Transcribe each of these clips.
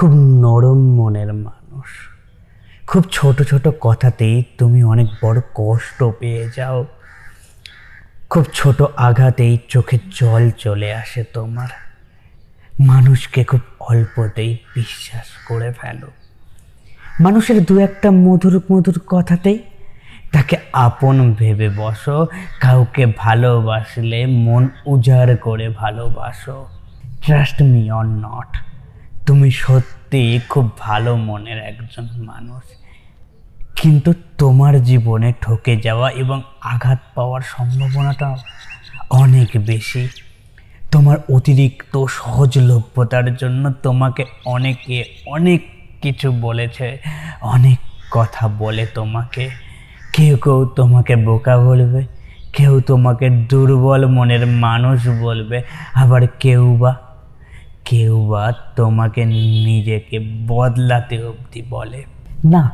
খুব নরম মনের মানুষ। খুব ছোট ছোট কথাতেই তুমি অনেক বড় কষ্ট পেয়ে যাও। খুব ছোট আঘাতেই চোখে জল চলে আসে তোমার। মানুষকে খুব অল্পতেই বিশ্বাস করে ফেলো। মানুষের দু একটা মধুর মধুর কথাতেই তাকে আপন ভেবে বসো। কাউকে ভালোবাসলে মন উজাড় করে ভালোবাসো। ট্রাস্ট মি অর নট তুমি সত্যি খুব ভালো মনের একজন মানুষ। কিন্তু তোমার জীবনে ঠকে যাওয়া এবং আঘাত পাওয়ার সম্ভাবনাটা অনেক বেশি। তোমার অতিরিক্ত সহজলভ্যতার জন্য তোমাকে অনেকে অনেক কিছু বলেছে, অনেক কথা বলে তোমাকে। কেউ কেউ তোমাকে বোকা বলবে, কেউ তোমাকে দুর্বল মনের মানুষ বলবে, আবার কেউ বা কেউ বা তোমাকে নিজেকে বদলাতে অবধি বলে। না,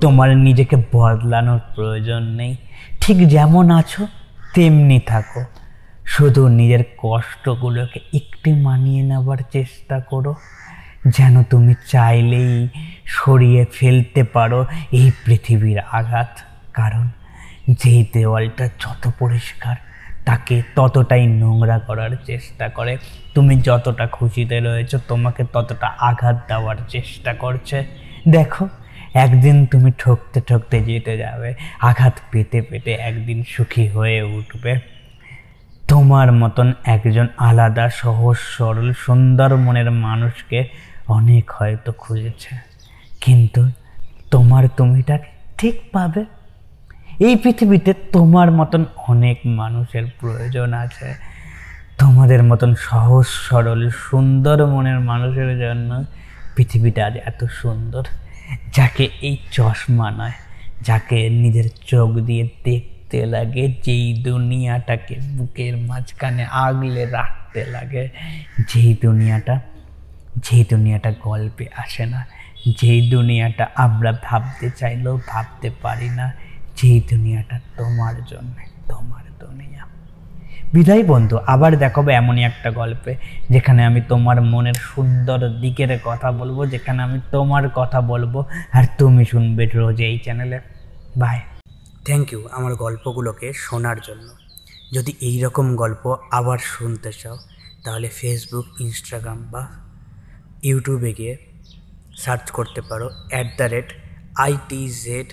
তোমার নিজেকে বদলানোর প্রয়োজন নেই। ঠিক যেমন আছো, তেমনি থাকো। শুধু নিজের কষ্টগুলোকে একটু মানিয়ে নেবার চেষ্টা করো। যেন তুমি চাইলেই সরিয়ে ফেলতে পারো এই পৃথিবীর আঘাত। কারণ যেই দেওয়ালটা যত পরিষ্কার তাকে ততটাই নোংরা করার চেষ্টা করে। তুমি যতটা খুশিতে রয়েছো, তোমাকে ততটা আঘাত দেওয়ার চেষ্টা করছে। দেখো, একদিন তুমি ঠকতে ঠকতে যেতে যাবে। আঘাত পেতে পেতে একদিন সুখী হয়ে উঠবে। তোমার মতন একজন আলাদা, সহজ, সরল, সুন্দর মনের মানুষকে অনেক হয়তো খুঁজেছে। কিন্তু তোমার তুমিটা ঠিক পাবে। এই পৃথিবীতে তোমার মতন অনেক মানুষের প্রয়োজন আছে। তোমাদের মতন সহজ, সরল, সুন্দর মনের মানুষের জন্য পৃথিবীটা আজ এত সুন্দর, যাকে এই চশমা নয়, যাকে নিজের চোখ দিয়ে দেখতে লাগে, যেই দুনিয়াটাকে বুকের মাঝখানে আগলে রাখতে লাগে। যেই দুনিয়াটা যেই দুনিয়াটা গল্পে আসে না, যেই দুনিয়াটা আমরা ভাবতে চাইলেও ভাবতে পারি না যেই দুনিয়াটা তোমার জন্য, তোমার দুনিয়া। বিদায় বন্ধু, আবার দেখাবো এমনই একটা গল্পে, যেখানে আমি তোমার মনের সুন্দর দিকের কথা বলব, যেখানে আমি তোমার কথা বলব, আর তুমি শুনবে রোজ এই চ্যানেলে। বাই থ্যাংক ইউ আমার গল্পগুলোকে শোনার জন্য। যদি এই রকম গল্প আবার শুনতে চাও, তাহলে ফেসবুক ইনস্টাগ্রাম বা ইউটিউবে গিয়ে সার্চ করতে পারো at the rate IT Z